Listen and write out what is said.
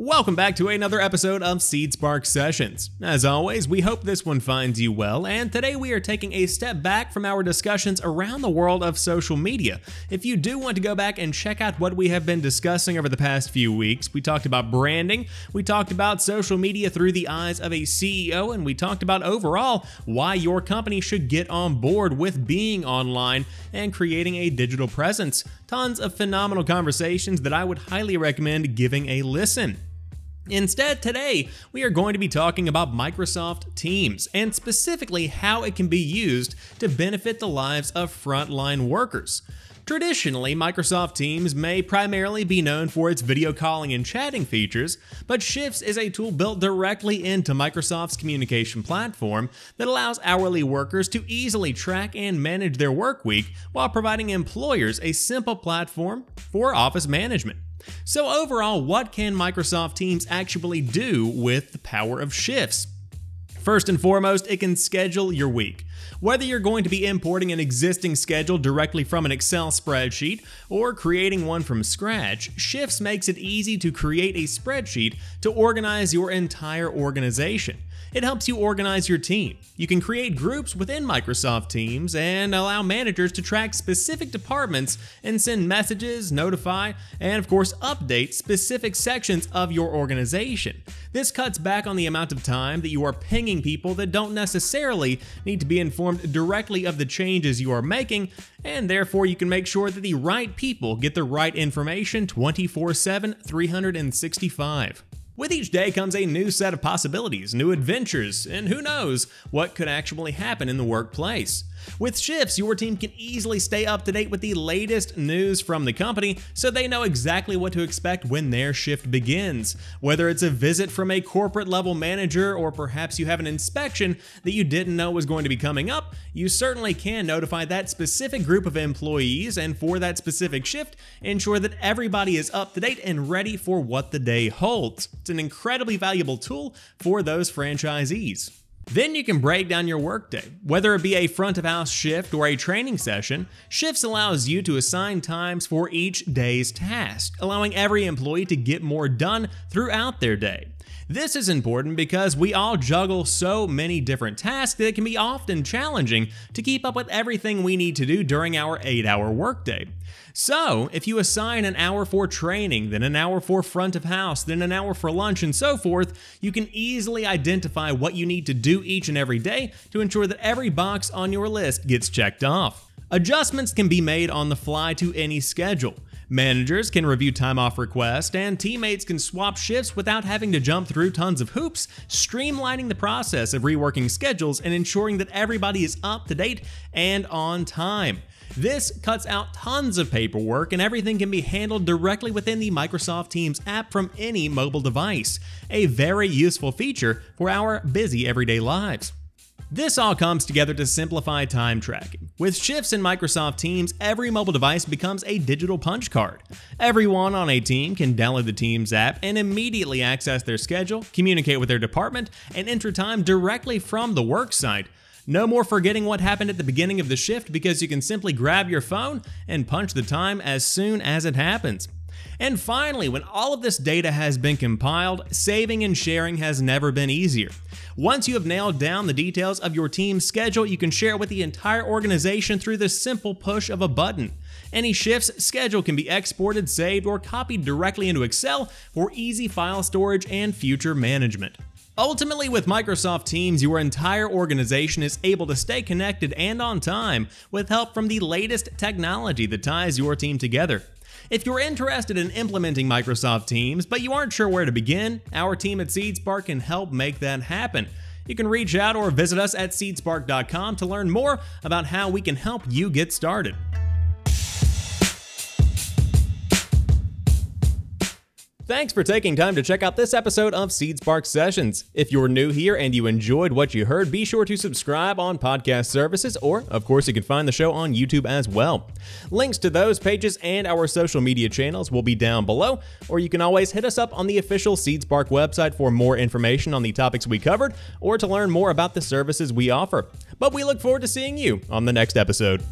Welcome back to another episode of Seed Spark Sessions. As always, we hope this one finds you well, and today we are taking a step back from our discussions around the world of social media. If you do want to go back and check out what we have been discussing over the past few weeks, we talked about branding, we talked about social media through the eyes of a CEO, and we talked about overall why your company should get on board with being online and creating a digital presence. Tons of phenomenal conversations that I would highly recommend giving a listen. Instead, today, we are going to be talking about Microsoft Teams and specifically how it can be used to benefit the lives of frontline workers. Traditionally, Microsoft Teams may primarily be known for its video calling and chatting features, but Shifts is a tool built directly into Microsoft's communication platform that allows hourly workers to easily track and manage their work week while providing employers a simple platform for office management. So, overall, what can Microsoft Teams actually do with the power of shifts? First and foremost, it can schedule your week. Whether you're going to be importing an existing schedule directly from an Excel spreadsheet or creating one from scratch, Shifts makes it easy to create a spreadsheet to organize your entire organization. It helps you organize your team. You can create groups within Microsoft Teams and allow managers to track specific departments and send messages, notify, and of course update specific sections of your organization. This cuts back on the amount of time that you are pinging people that don't necessarily need to be informed directly of the changes you are making, and therefore you can make sure that the right people get the right information 24 7, 365. With each day comes a new set of possibilities, new adventures, and who knows what could actually happen in the workplace. With Shifts, your team can easily stay up to date with the latest news from the company so they know exactly what to expect when their shift begins. Whether it's a visit from a corporate level manager or perhaps you have an inspection that you didn't know was going to be coming up, you certainly can notify that specific group of employees and for that specific shift, ensure that everybody is up to date and ready for what the day holds. It's an incredibly valuable tool for those franchisees. Then you can break down your workday. Whether it be a front of house shift or a training session, Shifts allows you to assign times for each day's task, allowing every employee to get more done throughout their day. This is important because we all juggle so many different tasks that it can be often challenging to keep up with everything we need to do during our 8 hour workday. So, if you assign an hour for training, then an hour for front of house, then an hour for lunch, and so forth, you can easily identify what you need to do each and every day to ensure that every box on your list gets checked off. Adjustments can be made on the fly to any schedule. Managers can review time off requests, and teammates can swap shifts without having to jump through tons of hoops, streamlining the process of reworking schedules and ensuring that everybody is up to date and on time. This cuts out tons of paperwork and everything can be handled directly within the Microsoft Teams app from any mobile device. A very useful feature for our busy everyday lives. This all comes together to simplify time tracking. With shifts in Microsoft Teams, every mobile device becomes a digital punch card. Everyone on a team can download the Teams app and immediately access their schedule, communicate with their department, and enter time directly from the work site. No more forgetting what happened at the beginning of the shift because you can simply grab your phone and punch the time as soon as it happens. And finally, when all of this data has been compiled, saving and sharing has never been easier. Once you have nailed down the details of your team's schedule, you can share it with the entire organization through the simple push of a button. Any shift's schedule can be exported, saved, or copied directly into Excel for easy file storage and future management. Ultimately, with Microsoft Teams, your entire organization is able to stay connected and on time with help from the latest technology that ties your team together. If you're interested in implementing Microsoft Teams, but you aren't sure where to begin, our team at SeedSpark can help make that happen. You can reach out or visit us at seedspark.com to learn more about how we can help you get started. Thanks for taking time to check out this episode of Seed Spark Sessions. If you're new here and you enjoyed what you heard, be sure to subscribe on podcast services, or, of course, you can find the show on YouTube as well. Links to those pages and our social media channels will be down below, or you can always hit us up on the official Seed Spark website for more information on the topics we covered, or to learn more about the services we offer. But we look forward to seeing you on the next episode.